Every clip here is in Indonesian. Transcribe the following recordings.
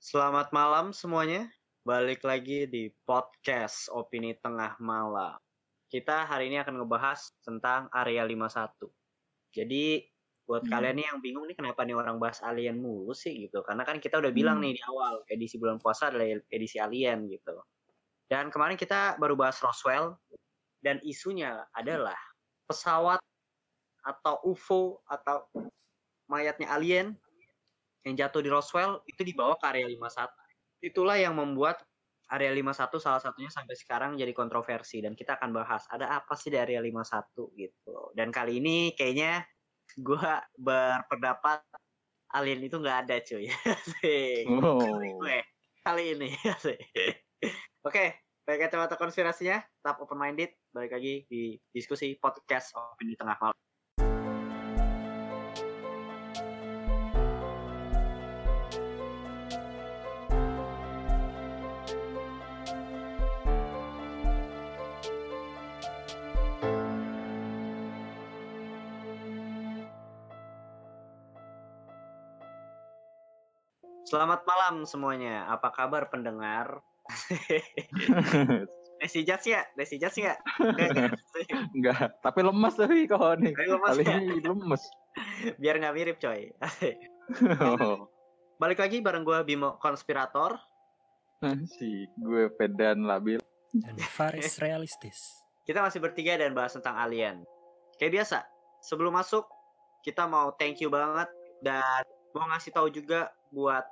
Selamat malam semuanya. Balik lagi di podcast Opini Tengah Malam. Kita hari ini akan ngebahas tentang Area 51. Jadi buat Hmm. kalian nih yang bingung nih kenapa nih orang bahas alien mulu sih gitu. Karena kan kita udah bilang Hmm. nih di awal edisi bulan puasa adalah edisi alien gitu. Dan kemarin kita baru bahas Roswell dan isunya adalah pesawat atau UFO atau mayatnya alien yang jatuh di Roswell itu dibawa ke area 51. Itulah yang membuat area 51 salah satunya sampai sekarang jadi kontroversi dan kita akan bahas ada apa sih di area 51 gitu. Dan kali ini kayaknya gua berpendapat alien itu nggak ada cuy. Wow. Kali gue kali ini. Oke, baik kacamata konspirasinya, tetap open minded. Balik lagi di diskusi podcast opini tengah malam. Selamat malam semuanya. Apa kabar pendengar? Desi Jats ya? Desi Jats ya? Enggak, tapi lemas tapi kau nih. Tapi lemas Kali ya? ini lemes. Biar nggak mirip coy. Oh, Balik lagi bareng gue Bimo Konspirator. si gue pedan labil. dan Faris realistis. Kita masih bertiga dan bahas tentang alien. Kayak biasa, sebelum masuk kita mau thank you banget dan mau ngasih tahu juga buat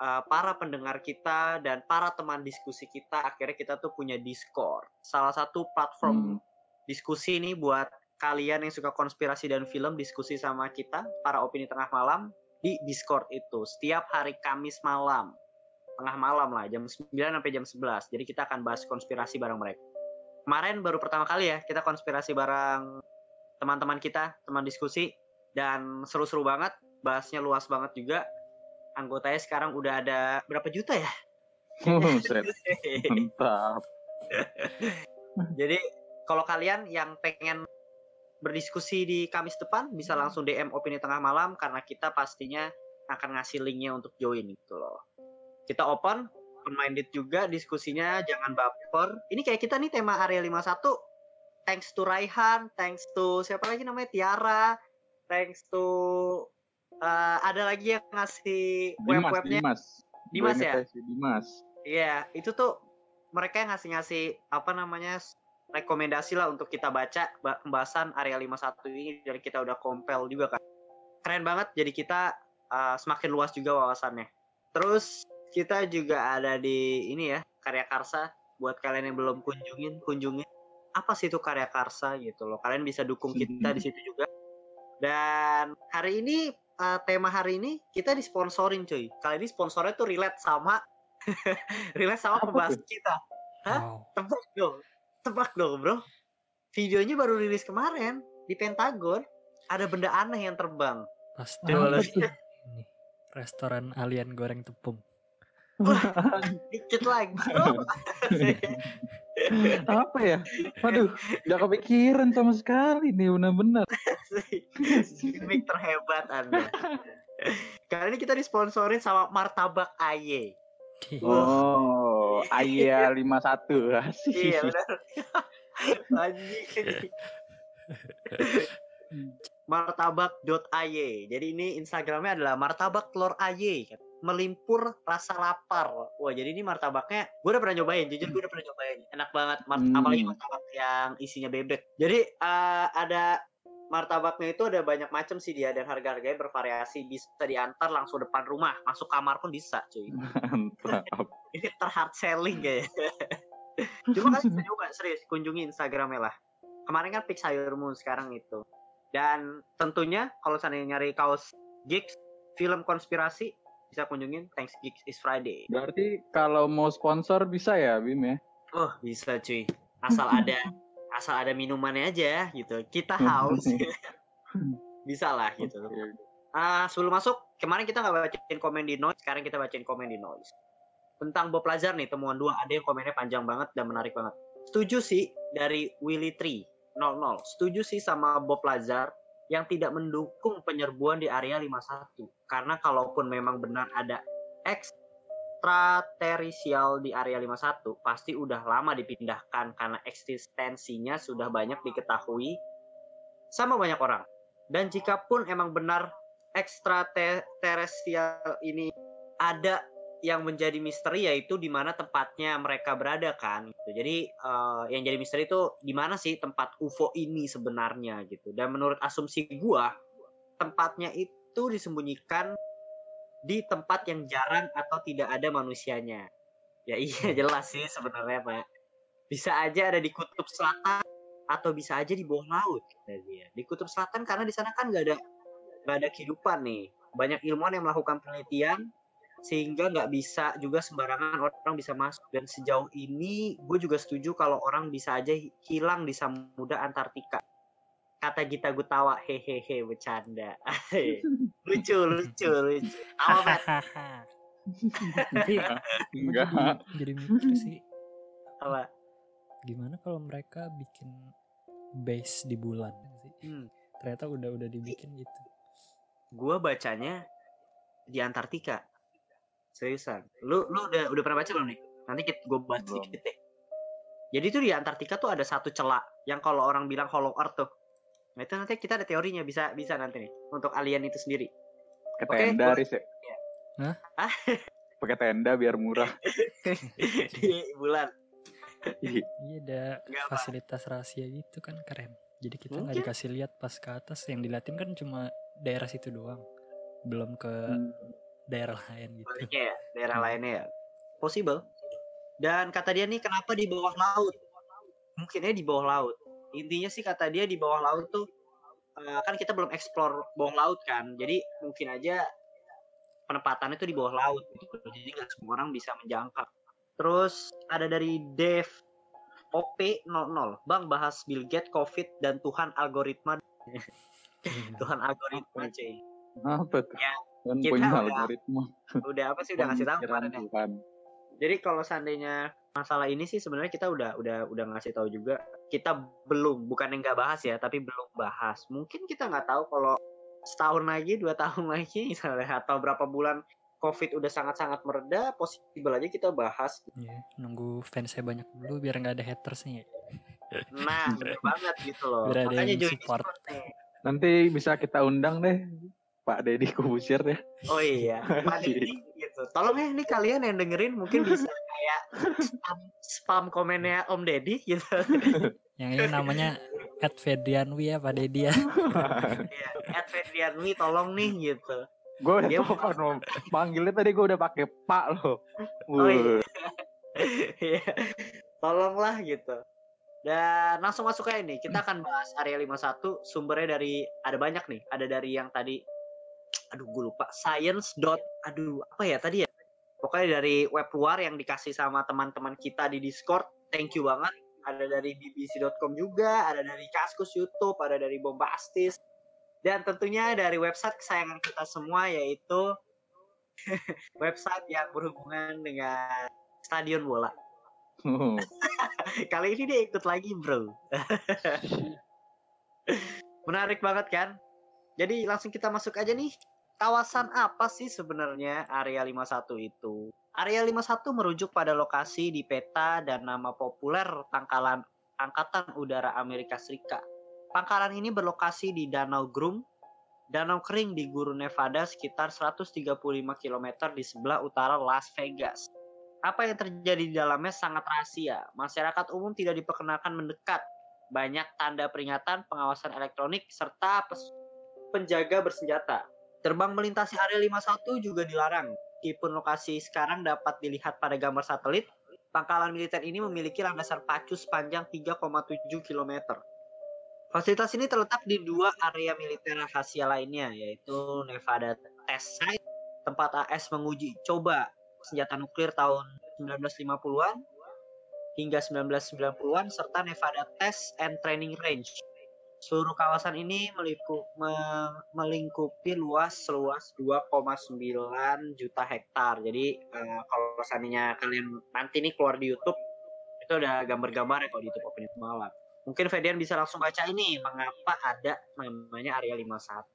uh, para pendengar kita dan para teman diskusi kita akhirnya kita tuh punya Discord. Salah satu platform Hmm. diskusi nih buat kalian yang suka konspirasi dan film diskusi sama kita para opini tengah malam di Discord itu. Setiap hari Kamis malam. Tengah malam lah jam 9 sampai jam 11 jadi kita akan bahas konspirasi bareng mereka. Kemarin baru pertama kali ya kita konspirasi bareng teman-teman kita teman diskusi. Dan seru-seru banget bahasnya luas banget juga anggotanya sekarang udah ada berapa juta ya Buset, mantap. Jadi kalau kalian yang pengen berdiskusi di Kamis depan bisa langsung DM opini tengah malam karena kita pastinya akan ngasih linknya untuk join gitu loh. Kita open, open minded juga diskusinya, jangan baper. Ini kayak kita nih tema area 51 thanks to Raihan, thanks to siapa lagi namanya Tiara, thanks to eh, ada lagi yang ngasih Dimas, web-webnya Dimas. Dimas Gue ya? Dimas. Iya, itu tuh mereka yang ngasih-ngasih apa namanya rekomendasi lah untuk kita baca ba- pembahasan area 51 ini dan kita udah compel juga kan. Keren banget jadi kita uh, semakin luas juga wawasannya. Terus kita juga ada di ini ya, Karya Karsa buat kalian yang belum kunjungin, kunjungin. Apa sih itu Karya Karsa gitu loh. Kalian bisa dukung kita di situ juga. Dan hari ini uh, tema hari ini kita disponsorin cuy. Kali ini sponsornya tuh relate sama relate sama Apa pembahasan kita. Hah? Wow. Tebak dong. Tebak dong, Bro. Videonya baru rilis kemarin di Pentagon. Ada benda aneh yang terbang. Tuh? ini restoran alien goreng tepung. Dikit lagi, Bro. Apa ya? Waduh, gak kepikiran sama sekali nih benar-benar. Gimik terhebat Anda. Kali ini kita disponsorin sama Martabak Aye. Oh, Aya 51 asik. Iya, benar. Anjing. martabak.ay. Jadi ini Instagramnya adalah martabak telur ay. Melimpur rasa lapar. Wah, jadi ini martabaknya gue udah pernah nyobain. Jujur gue udah pernah nyobain. Enak banget. Mart Hmm. Apalagi martabak yang isinya bebek. Jadi eh, ada martabaknya itu ada banyak macam sih dia dan harga-harganya bervariasi. Bisa diantar langsung depan rumah, masuk kamar pun bisa, cuy. Mantap. Ini terhard selling kayaknya. Cuma kalian bisa coba serius kunjungi Instagramnya lah. Kemarin kan pick sayurmu sekarang itu. Dan tentunya kalau seandainya nyari kaos gigs film konspirasi bisa kunjungin Thanks Gigs is Friday. Berarti kalau mau sponsor bisa ya, Bim ya? Oh bisa cuy. Asal ada asal ada minumannya aja gitu. Kita haus bisa lah gitu. Ah sebelum masuk kemarin kita nggak bacain komen di noise, sekarang kita bacain komen di noise. Tentang Bob Lazar nih temuan dua ada yang komennya panjang banget dan menarik banget. Setuju sih dari Willy Tree 00. Setuju sih sama Bob Lazar yang tidak mendukung penyerbuan di area 51. Karena kalaupun memang benar ada ekstraterisial di area 51 pasti udah lama dipindahkan karena eksistensinya sudah banyak diketahui sama banyak orang. Dan jika pun emang benar ekstraterisial ini ada yang menjadi misteri yaitu di mana tempatnya mereka berada kan gitu. Jadi eh, yang jadi misteri itu di mana sih tempat UFO ini sebenarnya gitu. Dan menurut asumsi gua tempatnya itu disembunyikan di tempat yang jarang atau tidak ada manusianya. Ya iya jelas sih sebenarnya Pak. Bisa aja ada di kutub selatan atau bisa aja di bawah laut kata dia. Di kutub selatan karena di sana kan nggak ada nggak ada kehidupan nih. Banyak ilmuwan yang melakukan penelitian sehingga nggak bisa juga sembarangan orang bisa masuk dan sejauh ini gue juga setuju kalau orang bisa aja hi- hilang di samudra Antartika kata Gita Gutawa hehehe bercanda lucu lucu lucu apa Enggak. Jadi, mikir sih apa gimana kalau mereka bikin base di bulan sih? hmm. Ternyata udah udah dibikin gitu. gue bacanya di Antartika seriusan lu lu udah udah pernah baca belum nih nanti kita gue bahas Belum. sedikit deh jadi tuh di Antartika tuh ada satu celah yang kalau orang bilang hollow earth tuh nah itu nanti kita ada teorinya bisa bisa nanti nih untuk alien itu sendiri Pakai Oke, tenda, gua- ya? Hah? Ah. Pakai tenda biar murah. di bulan Ih, Iya ada apa. fasilitas rahasia gitu kan keren. Jadi kita nggak dikasih lihat pas ke atas yang diliatin kan cuma daerah situ doang. Belum ke hmm, daerah lain gitu. baliknya ya daerah Hmm. lainnya ya? Possible. Dan kata dia nih kenapa di bawah laut? Mungkinnya di bawah laut. Intinya sih kata dia di bawah laut tuh eh, kan kita belum explore bawah laut kan? Jadi mungkin aja penempatannya tuh di bawah laut gitu. jadi nggak semua orang bisa menjangkau. Terus ada dari Dev OP00 Bang bahas Bill Gates, Covid dan Tuhan algoritma. Tuhan algoritma cuy. Apa tuh? Ya, kan kita punya udah- algoritma. udah apa sih udah ngasih tahu kemarin ya Tuhan. Jadi kalau seandainya masalah ini sih sebenarnya kita udah udah udah ngasih tahu juga. Kita belum bukan yang nggak bahas ya, tapi belum bahas. Mungkin kita nggak tahu kalau setahun lagi, dua tahun lagi misalnya atau berapa bulan COVID udah sangat-sangat mereda, possible aja kita bahas. Iya, nunggu fansnya banyak dulu biar nggak ada haters nih. Nah, bener banget gitu loh. Biar ada Makanya yang join support. Discord nih. Nanti bisa kita undang deh Pak Deddy Kubusir ya. Oh iya, Pak Deddy gitu. Tolong ya, ini kalian yang dengerin mungkin bisa kayak spam, spam komennya Om Deddy gitu. Yang ini namanya Ed Fedrianwi ya Pak Dedi ya. Iya, Ed Fedrianwi tolong nih gitu. Gue udah sopan loh. Manggilnya tadi gue udah pakai Pak loh. Oh, iya. Iya. Tolonglah gitu. Dan langsung masuk aja nih. Kita akan bahas area 51 sumbernya dari ada banyak nih. Ada dari yang tadi aduh gue lupa. Science dot aduh apa ya tadi ya? Pokoknya dari web luar yang dikasih sama teman-teman kita di Discord thank you banget. Ada dari bbc.com juga ada dari Kaskus YouTube ada dari Bombastis dan tentunya dari website kesayangan kita semua yaitu website yang berhubungan dengan stadion bola. Kali ini dia ikut lagi, bro. Menarik banget kan? Jadi langsung kita masuk aja nih. Kawasan apa sih sebenarnya Area 51 itu? Area 51 merujuk pada lokasi di peta dan nama populer pangkalan Angkatan Udara Amerika Serikat. Pangkalan ini berlokasi di Danau Grum, danau kering di Gurun Nevada sekitar 135 km di sebelah utara Las Vegas apa yang terjadi di dalamnya sangat rahasia. Masyarakat umum tidak diperkenalkan mendekat. Banyak tanda peringatan, pengawasan elektronik, serta pes- penjaga bersenjata. Terbang melintasi area 51 juga dilarang. Meskipun lokasi sekarang dapat dilihat pada gambar satelit, pangkalan militer ini memiliki landasan pacu sepanjang 3,7 km. Fasilitas ini terletak di dua area militer rahasia lainnya, yaitu Nevada Test Site, tempat AS menguji coba senjata nuklir tahun 1950-an hingga 1990-an serta Nevada Test and Training Range. Seluruh kawasan ini meliku- me- melingkupi luas seluas 2,9 juta hektar. Jadi eh, kalau seandainya kalian nanti nih keluar di YouTube itu ada gambar-gambar ya kalau di YouTube Open Malam. Mungkin Fedian bisa langsung baca ini mengapa ada namanya area 51.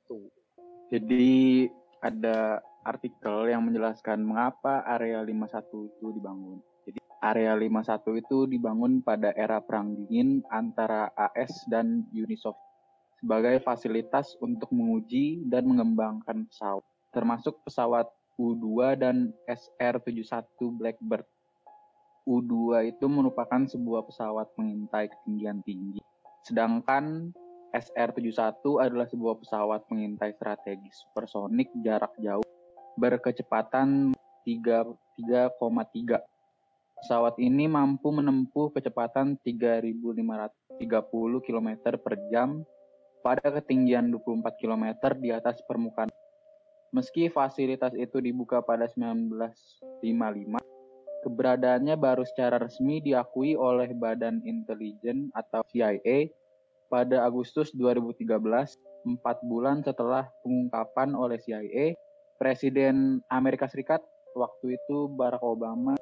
Jadi ada artikel yang menjelaskan mengapa Area 51 itu dibangun. Area 51 itu dibangun pada era Perang Dingin antara AS dan Uni Soviet sebagai fasilitas untuk menguji dan mengembangkan pesawat, termasuk pesawat U-2 dan SR-71 Blackbird. U-2 itu merupakan sebuah pesawat pengintai ketinggian tinggi, sedangkan SR-71 adalah sebuah pesawat pengintai strategis supersonik jarak jauh berkecepatan 3,3. Pesawat ini mampu menempuh kecepatan 3.530 km per jam pada ketinggian 24 km di atas permukaan. Meski fasilitas itu dibuka pada 1955, keberadaannya baru secara resmi diakui oleh Badan Intelijen atau CIA pada Agustus 2013, empat bulan setelah pengungkapan oleh CIA, Presiden Amerika Serikat waktu itu Barack Obama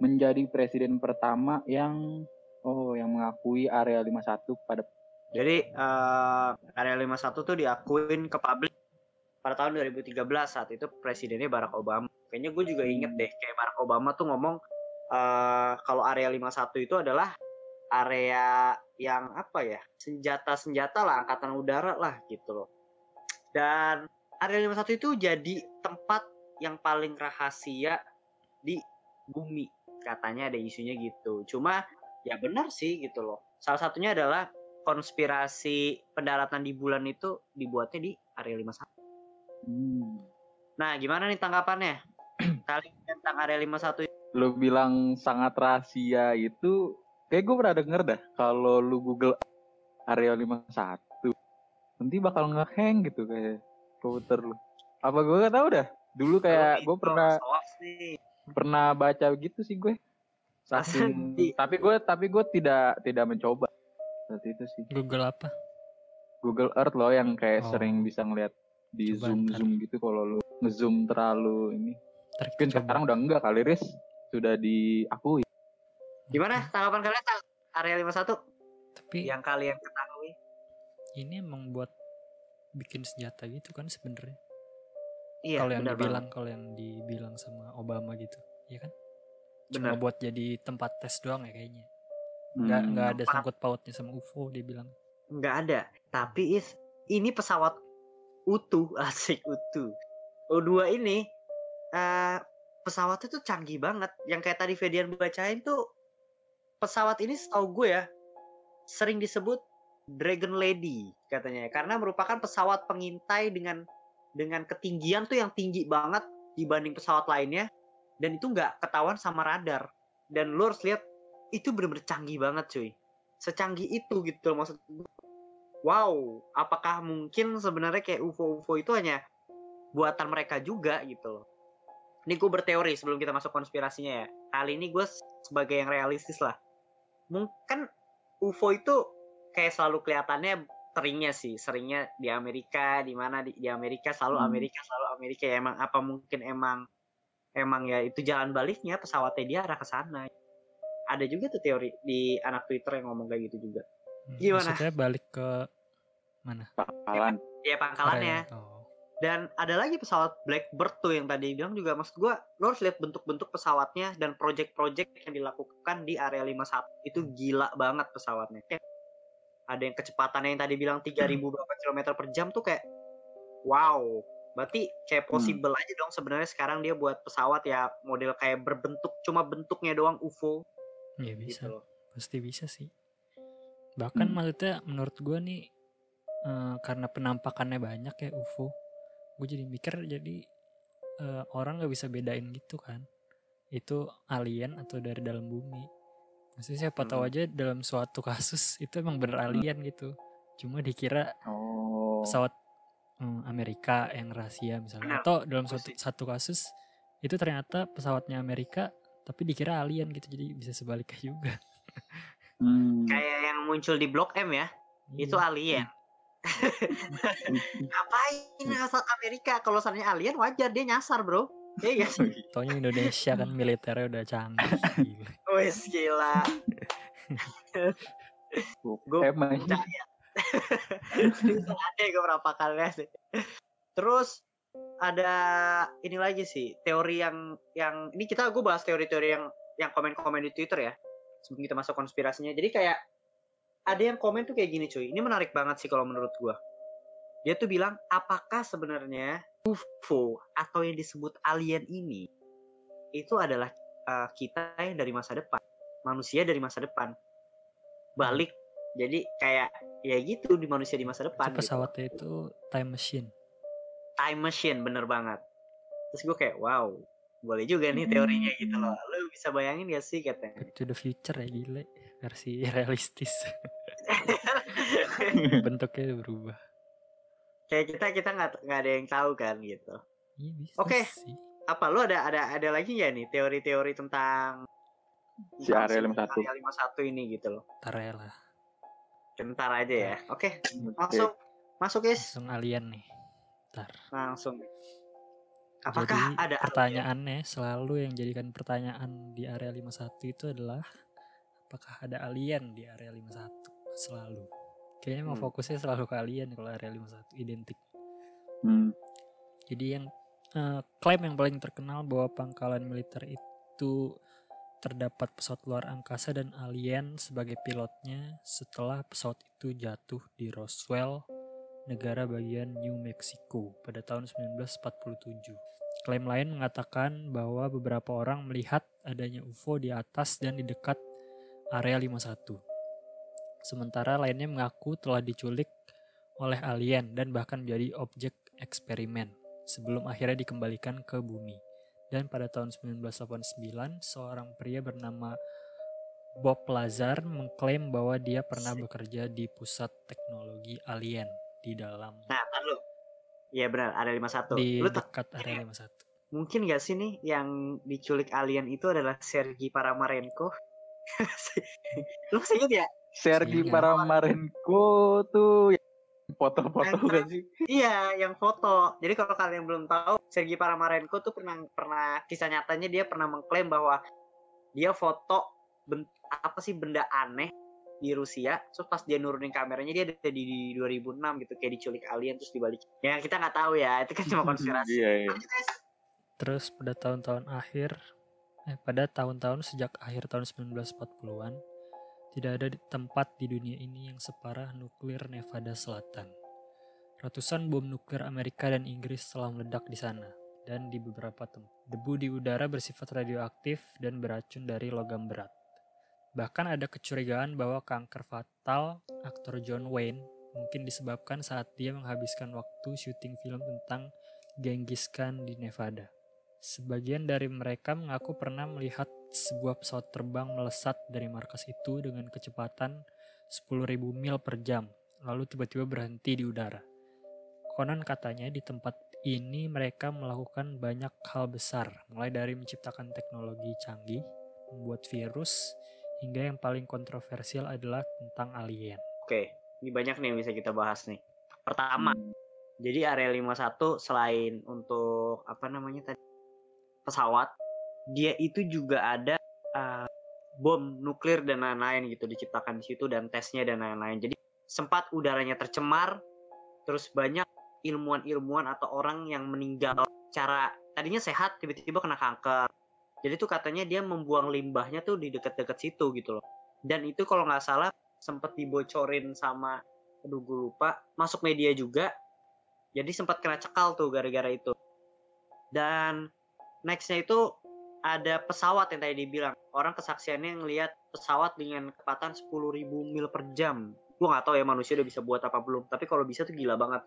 menjadi presiden pertama yang oh yang mengakui Area 51 pada Jadi eh, Area 51 tuh diakuin ke publik pada tahun 2013 saat itu presidennya Barack Obama. Kayaknya gue juga inget deh kayak Barack Obama tuh ngomong eh, kalau Area 51 itu adalah area yang apa ya senjata-senjata lah angkatan udara lah gitu loh. Dan Area 51 itu jadi tempat yang paling rahasia di bumi katanya ada isunya gitu. Cuma ya benar sih gitu loh. Salah satunya adalah konspirasi pendaratan di bulan itu dibuatnya di area 51. Hmm. Nah, gimana nih tanggapannya? Kali tentang area 51 Lu bilang sangat rahasia itu kayak gue pernah denger dah kalau lu Google Area 51 nanti bakal ngehang gitu kayak komputer lu. Apa gue gak tahu dah. Dulu kayak gue pernah. Pernah baca gitu sih gue. Saking, tapi gue tapi gue tidak tidak mencoba. Seperti itu sih. Google apa? Google Earth loh yang kayak Oh. sering bisa ngeliat di Coba zoom ntar. zoom gitu kalau lu ngezoom terlalu ini. Ntar Mungkin coba. sekarang udah enggak kali Riz sudah diakui. Gimana tanggapan kalian tentang area 51 Tapi yang kalian ketahui? ini emang buat bikin senjata gitu kan sebenarnya. Iya, kalau yang dibilang kalau yang dibilang sama Obama gitu, ya kan? Cuma Benar. buat jadi tempat tes doang ya kayaknya. Nggak Hmm. nggak ada sangkut pautnya sama UFO dia bilang. nggak ada tapi is ini pesawat utuh asik utuh U2 ini eh pesawatnya tuh canggih banget yang kayak tadi Fedian bacain tuh pesawat ini setahu gue ya sering disebut Dragon Lady katanya karena merupakan pesawat pengintai dengan dengan ketinggian tuh yang tinggi banget dibanding pesawat lainnya dan itu nggak ketahuan sama radar. Dan lu harus lihat itu bener-bener canggih banget cuy. Secanggih itu gitu maksud wow apakah mungkin sebenarnya kayak UFO UFO itu hanya buatan mereka juga gitu loh? Ini gue berteori sebelum kita masuk konspirasinya ya. Kali ini gue sebagai yang realistis lah. Mungkin UFO itu kayak selalu kelihatannya seringnya sih seringnya di Amerika di mana di, di Amerika selalu Hmm. Amerika selalu Amerika ya emang apa mungkin emang emang ya itu jalan baliknya pesawatnya dia arah ke sana ada juga tuh teori di anak Twitter yang ngomong kayak gitu juga Hmm, Gimana? Maksudnya balik ke mana? Pangkalan. ya pangkalannya Area. Oh. dan ada lagi pesawat Blackbird tuh yang tadi bilang juga maksud gua lo harus lihat bentuk-bentuk pesawatnya dan project-project yang dilakukan di area 51 itu gila banget pesawatnya ada yang kecepatannya yang tadi bilang 3000 berapa kilometer per jam tuh kayak wow. Berarti kayak possible aja dong sebenarnya sekarang dia buat pesawat ya model kayak berbentuk cuma bentuknya doang UFO Iya bisa, gitu loh. Pasti bisa sih. Bahkan Hmm. maksudnya menurut gua nih eh, karena penampakannya banyak ya UFO, gue jadi mikir jadi eh, orang nggak bisa bedain gitu kan, itu alien atau dari dalam bumi. Maksudnya siapa tahu Hmm. aja dalam suatu kasus itu emang bener alien gitu, cuma dikira Oh. pesawat hmm, Amerika yang rahasia misalnya. Benar, atau dalam suatu satu kasus itu ternyata pesawatnya Amerika tapi dikira alien gitu. Jadi bisa sebaliknya juga. Hmm. kayak yang muncul di Blok M ya? Itu Iya. alien. Ngapain asal Amerika? Kalau misalnya alien wajar dia nyasar bro Iya gak sih? Taunya Indonesia kan militernya udah canggih Gila. Wes gila. Gue Emang percaya. Ada gue berapa kali sih. Terus ada ini lagi sih teori yang yang ini kita gue bahas teori-teori yang yang komen-komen di Twitter ya sebelum kita masuk konspirasinya jadi kayak ada yang komen tuh kayak gini cuy ini menarik banget sih kalau menurut gue dia tuh bilang apakah sebenarnya UFO atau yang disebut alien ini itu adalah uh, kita yang dari masa depan manusia dari masa depan balik jadi kayak ya gitu di manusia di masa depan Itu gitu. pesawatnya itu time machine. time machine bener banget terus gue kayak wow boleh juga nih teorinya gitu loh lu bisa bayangin gak sih katanya Back to the future ya gile. Versi realistis. Bentuknya berubah. Kayak kita kita nggak nggak ada yang tahu kan gitu Iya bisa Oke. sih. apa lu ada ada ada lagi ya nih teori-teori tentang Si area 51. area 51 ini gitu loh Ntar ya lah. Bentar aja ya oke Oke. langsung masuk guys Langsung alien nih. Ntar. langsung apakah Jadi ada pertanyaannya selalu yang jadikan pertanyaan di area 51 itu adalah apakah ada alien di area 51 selalu. Kayaknya mau Hmm. fokusnya selalu ke alien kalau area 51 identik. Hmm. Jadi yang eh, klaim yang paling terkenal bahwa pangkalan militer itu terdapat pesawat luar angkasa dan alien sebagai pilotnya setelah pesawat itu jatuh di Roswell, negara bagian New Mexico pada tahun 1947. Klaim lain mengatakan bahwa beberapa orang melihat adanya UFO di atas dan di dekat area 51. Sementara lainnya mengaku telah diculik oleh alien dan bahkan menjadi objek eksperimen sebelum akhirnya dikembalikan ke bumi. Dan pada tahun 1989, seorang pria bernama Bob Lazar mengklaim bahwa dia pernah bekerja di pusat teknologi alien di dalam nah lu. Iya benar ada 51 di lu dekat area 51. mungkin gak sih nih yang diculik alien itu adalah Sergi Paramarenko lu masih inget ya Sergi Iya. Paramarenko tuh yang foto-foto gak sih? Iya, yang foto. Jadi kalau kalian belum tahu, Sergi Paramarenko tuh pernah pernah kisah nyatanya dia pernah mengklaim bahwa dia foto ben- apa sih benda aneh di Rusia, terus pas dia nurunin kameranya dia ada di, di 2006 gitu kayak diculik alien terus dibalik. Ya kita nggak tahu ya, itu kan cuma konspirasi. Iya, iya. Terus pada tahun-tahun akhir, eh, pada tahun-tahun sejak akhir tahun 1940-an, tidak ada tempat di dunia ini yang separah nuklir Nevada Selatan. Ratusan bom nuklir Amerika dan Inggris telah meledak di sana, dan di beberapa tempat. Debu di udara bersifat radioaktif dan beracun dari logam berat. Bahkan ada kecurigaan bahwa kanker fatal aktor John Wayne mungkin disebabkan saat dia menghabiskan waktu syuting film tentang Genghis Khan di Nevada. Sebagian dari mereka mengaku pernah melihat sebuah pesawat terbang melesat dari markas itu dengan kecepatan 10.000 mil per jam, lalu tiba-tiba berhenti di udara. Konon katanya di tempat ini mereka melakukan banyak hal besar, mulai dari menciptakan teknologi canggih, membuat virus, hingga yang paling kontroversial adalah tentang alien. Oke, ini banyak nih yang bisa kita bahas nih. Pertama, jadi area 51 selain untuk apa namanya tadi pesawat, dia itu juga ada uh, bom nuklir dan lain-lain gitu diciptakan di situ dan tesnya dan lain-lain. Jadi sempat udaranya tercemar, terus banyak ilmuwan-ilmuwan atau orang yang meninggal cara tadinya sehat tiba-tiba kena kanker. Jadi tuh katanya dia membuang limbahnya tuh di dekat-dekat situ gitu loh. Dan itu kalau nggak salah sempat dibocorin sama aduh gue lupa masuk media juga jadi sempat kena cekal tuh gara-gara itu dan nextnya itu ada pesawat yang tadi dibilang. Orang kesaksiannya ngelihat pesawat dengan kecepatan 10.000 mil per jam. Gue nggak tahu ya manusia udah bisa buat apa belum tapi kalau bisa tuh gila banget.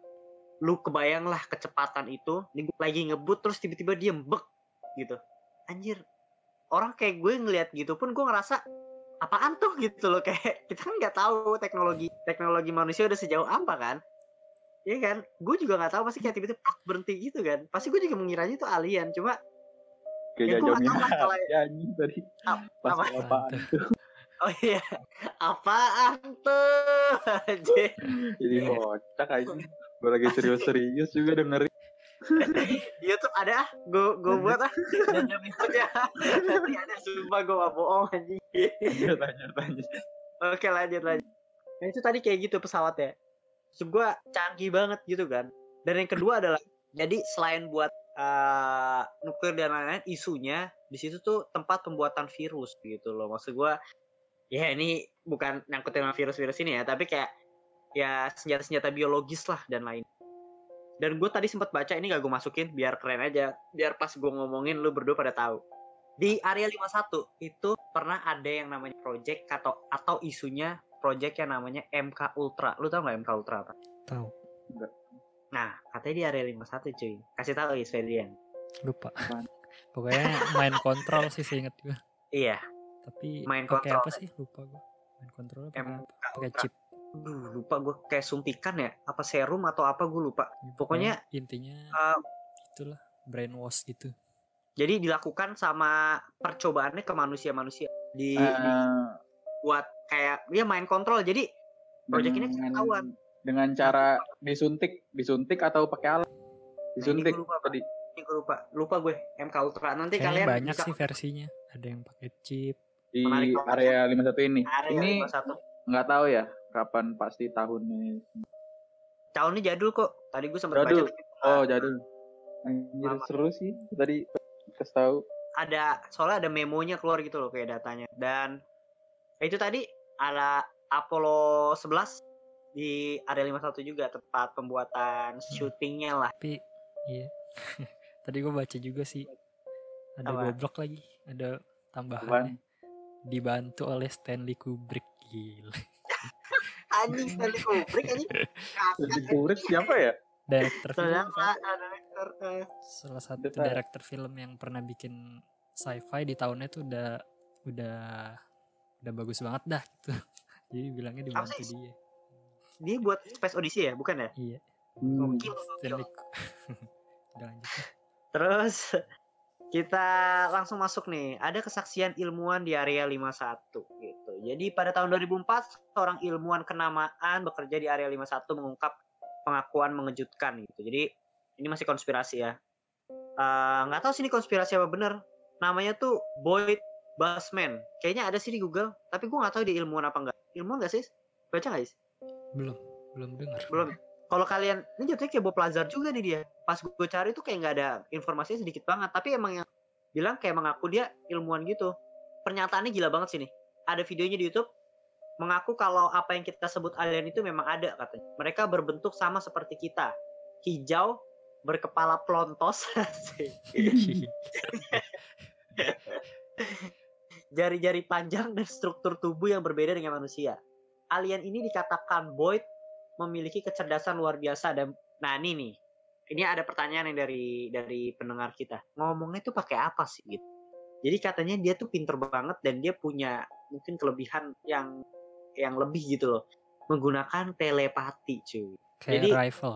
Lu kebayang lah kecepatan itu nih lagi ngebut terus tiba-tiba dia mbek gitu. Anjir orang kayak gue ngelihat gitu pun gue ngerasa apaan tuh? gitu loh kayak kita kan nggak tahu teknologi teknologi manusia udah sejauh apa kan? Iya kan? Gue juga nggak tahu pasti kayak tiba-tiba berhenti gitu kan. Pasti gue juga mengiranya itu alien cuma Kayak Ya, jauh nggak tahu lah kalau- ya anjing tadi. Pas apa? apaan tuh. oh iya apaan tuh Jadi kocak aja. Gue lagi serius-serius juga dengerin. di YouTube ada ah gue gue buat ah demi aja nanti ada sumpah gue gak bohong anjing Iya, tanya, tanya. Oke lanjut lanjut. Nah itu tadi kayak gitu pesawatnya. Maksud gue canggih banget gitu kan. Dan yang kedua adalah Jadi selain buat uh, nuklir dan lain-lain, isunya di situ tuh tempat pembuatan virus gitu loh. Maksud gua ya ini bukan nyangkutin sama virus-virus ini ya, tapi kayak ya senjata-senjata biologis lah dan lain. Dan gue tadi sempat baca ini gak gue masukin biar keren aja, biar pas gue ngomongin lu berdua pada tahu. Di area 51 itu pernah ada yang namanya project atau atau isunya project yang namanya MK Ultra. Lu tau gak MK Ultra apa? Tahu. Nah, katanya di area 51 cuy. Kasih tahu ya Svedian. Lupa. Pokoknya main kontrol sih seinget gue. Iya, Tapi Main pakai kontrol. apa sih? Lupa gue. Main kontrol apa? Pakai chip. Aduh, lupa gue kayak suntikan ya, apa serum atau apa gue lupa. Ya, Pokoknya, intinya Uh, itulah brainwash gitu. jadi dilakukan sama percobaannya ke manusia-manusia di, di- Eh, buat kayak dia main kontrol. Jadi project ini ketahuan. Dengan cara disuntik, disuntik atau pakai alat? Disuntik Nah, ini lupa, Pak. tadi. Ini gue lupa, lupa gue MK Ultra. Nanti Kayaknya kalian banyak bisa sih versinya. Ada yang pakai chip. di Menarik area 51 ini. area ini 51. nggak tahu ya kapan pasti tahunnya. Tahunnya jadul kok. Tadi gue sempat baca. Oh, jadul. Anjir Lama. seru sih tadi kasih tahu. ada soalnya ada memonya keluar gitu loh kayak datanya dan itu tadi ada Apollo 11 di area 51 juga tempat pembuatan syutingnya lah Tapi iya. Tadi gue baca juga sih. Ada Apa? goblok lagi. Ada Apaan? tambahannya. Dibantu oleh Stanley Kubrick. Gila. anjing Stanley Kubrick anjing Jadi Kubrick siapa ya? Director film. Director, eh, Salah satu Betul. director film yang pernah bikin sci-fi di tahunnya tuh udah udah udah bagus banget dah gitu. Jadi bilangnya dibantu dia. Dia buat Space Odyssey ya bukan ya? Iya. Hmm. Ya. terus kita langsung masuk nih. Ada kesaksian ilmuwan di area 51 gitu. Jadi pada tahun 2004 seorang ilmuwan kenamaan bekerja di area 51 mengungkap pengakuan mengejutkan gitu. Jadi ini masih konspirasi ya. Eh, nggak tahu sih ini konspirasi apa bener. Namanya tuh Boyd Basman kayaknya ada sih di Google tapi gue nggak tahu dia ilmuwan apa enggak ilmuwan nggak sih? Baca nggak sih Belum, belum dengar. belum. Kalau kalian ini jatuhnya kayak Bob Lazar juga nih dia. Pas gue cari tuh kayak nggak ada informasinya sedikit banget. Tapi emang yang bilang kayak mengaku dia ilmuwan gitu. Pernyataannya gila banget sih nih. Ada videonya di YouTube. Mengaku kalau apa yang kita sebut alien itu memang ada katanya. Mereka berbentuk sama seperti kita. Hijau berkepala plontos. Jari-jari panjang dan struktur tubuh yang berbeda dengan manusia. Alien ini dikatakan Boyd memiliki kecerdasan luar biasa dan nah ini nih. Ini ada pertanyaan yang dari dari pendengar kita. Ngomongnya tuh pakai apa sih gitu. Jadi katanya dia tuh pinter banget dan dia punya mungkin kelebihan yang yang lebih gitu loh. Menggunakan telepati, cuy. Kayak Jadi- rival,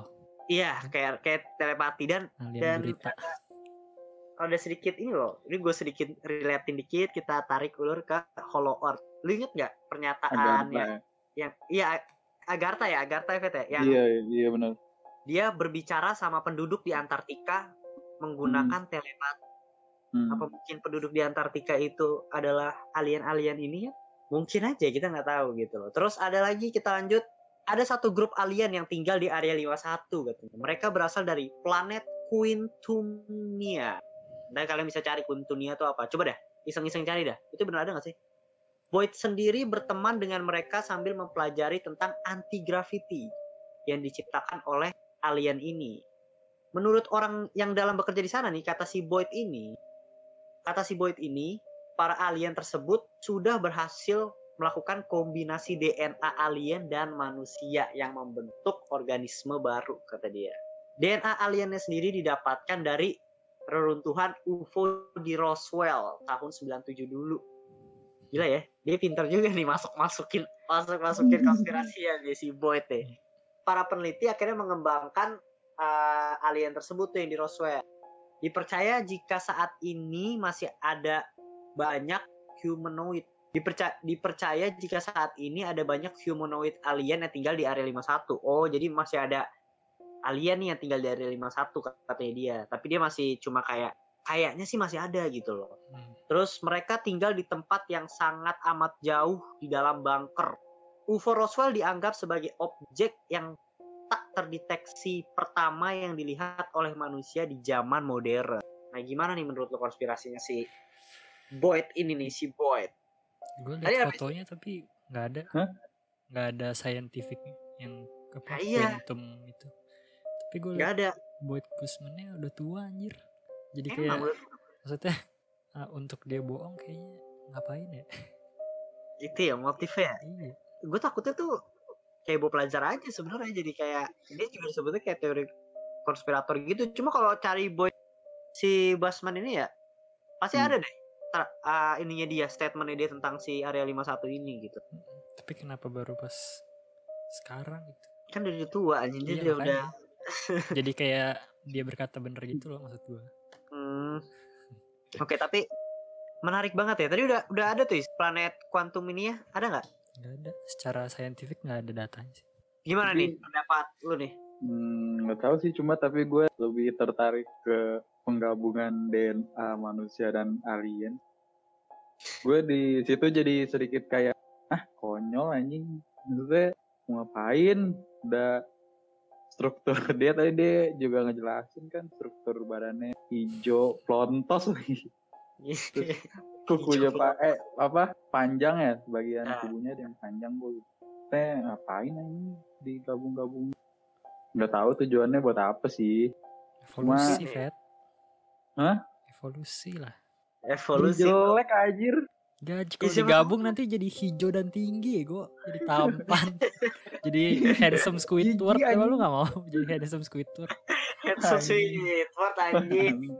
Iya, kayak kayak telepati dan alien dan berita. ada sedikit ini loh. Ini gue sedikit relatin dikit, kita tarik ulur ke Hollow Earth. Lu inget nggak pernyataan yang, yang iya Agartha ya, Agartha Vet ya, yang Iya, iya benar. dia berbicara sama penduduk di Antartika menggunakan telepati. Hmm. Apa mungkin penduduk di Antartika itu adalah alien-alien ini ya? Mungkin aja kita nggak tahu gitu loh. Terus ada lagi kita lanjut ada satu grup alien yang tinggal di area 51 katanya. Mereka berasal dari planet Quintunia. Dan kalian bisa cari Quintunia itu apa? Coba dah, iseng-iseng cari dah. Itu benar ada nggak sih? Boyd sendiri berteman dengan mereka sambil mempelajari tentang anti-gravity yang diciptakan oleh alien ini. Menurut orang yang dalam bekerja di sana nih, kata si Boyd ini, kata si Boyd ini, para alien tersebut sudah berhasil melakukan kombinasi DNA alien dan manusia yang membentuk organisme baru, kata dia. DNA aliennya sendiri didapatkan dari reruntuhan UFO di Roswell tahun 97 dulu. Gila ya, dia pintar juga nih masuk-masukin masuk-masukin konspirasi ya dia si Boyd ya. Para peneliti akhirnya mengembangkan uh, alien tersebut tuh yang di Roswell. Dipercaya jika saat ini masih ada banyak humanoid. Dipercaya, dipercaya jika saat ini ada banyak humanoid alien yang tinggal di area 51. Oh, jadi masih ada alien nih yang tinggal di area 51 katanya dia. Tapi dia masih cuma kayak kayaknya sih masih ada gitu loh. Hmm. Terus mereka tinggal di tempat yang sangat amat jauh di dalam bunker. UFO Roswell dianggap sebagai objek yang tak terdeteksi pertama yang dilihat oleh manusia di zaman modern. Nah, gimana nih menurut lo konspirasinya si Boyd ini nih si Boyd? Gue Tadi liat habis- fotonya tapi nggak ada, Hah? nggak ada scientific yang ke Nah, iya. quantum itu. Tapi gue liat ada. Boyd Guzman-nya udah tua anjir. Jadi Emang kayak maksudnya ah, untuk dia bohong kayaknya ngapain ya? itu ya motifnya. iya. Gue takutnya tuh kayak bawa pelajar aja sebenarnya jadi kayak dia juga disebutnya kayak teori konspirator gitu. Cuma kalau cari Boyd si Basman ini ya pasti Hmm. ada deh ter- ah, ininya dia statementnya dia tentang si area 51 ini gitu. Mm-mm. Tapi kenapa baru pas sekarang gitu? Kan udah tua anjing dia Iya, dia udah makanya. Jadi kayak dia berkata bener gitu loh maksud gue. Hmm. Oke, tapi menarik banget ya. Tadi udah udah ada tuh planet kuantum ini ya, ada nggak? Nggak ada. Secara saintifik nggak ada datanya sih. Gimana Tapi- nih pendapat lu nih? Hmm, nggak tahu sih cuma tapi gue lebih tertarik ke penggabungan DNA manusia dan alien. Gue di situ jadi sedikit kayak ah konyol anjing. Maksudnya mau ngapain? Udah struktur dia tadi dia juga ngejelasin kan struktur badannya hijau plontos lagi. Kukunya pak eh apa panjang ya bagian Ah. tubuhnya ada yang panjang gue. Teh ngapain ini digabung-gabung? Nggak tahu tujuannya buat apa sih. Evolusi, Cuma- Fet. Hah? Evolusi lah. Evolusi. Jelek anjir. Gaji Ya, kalau digabung nanti jadi hijau dan tinggi ya gue jadi tampan jadi handsome Squidward emang lu gak mau jadi handsome Squidward Handsome what anjing.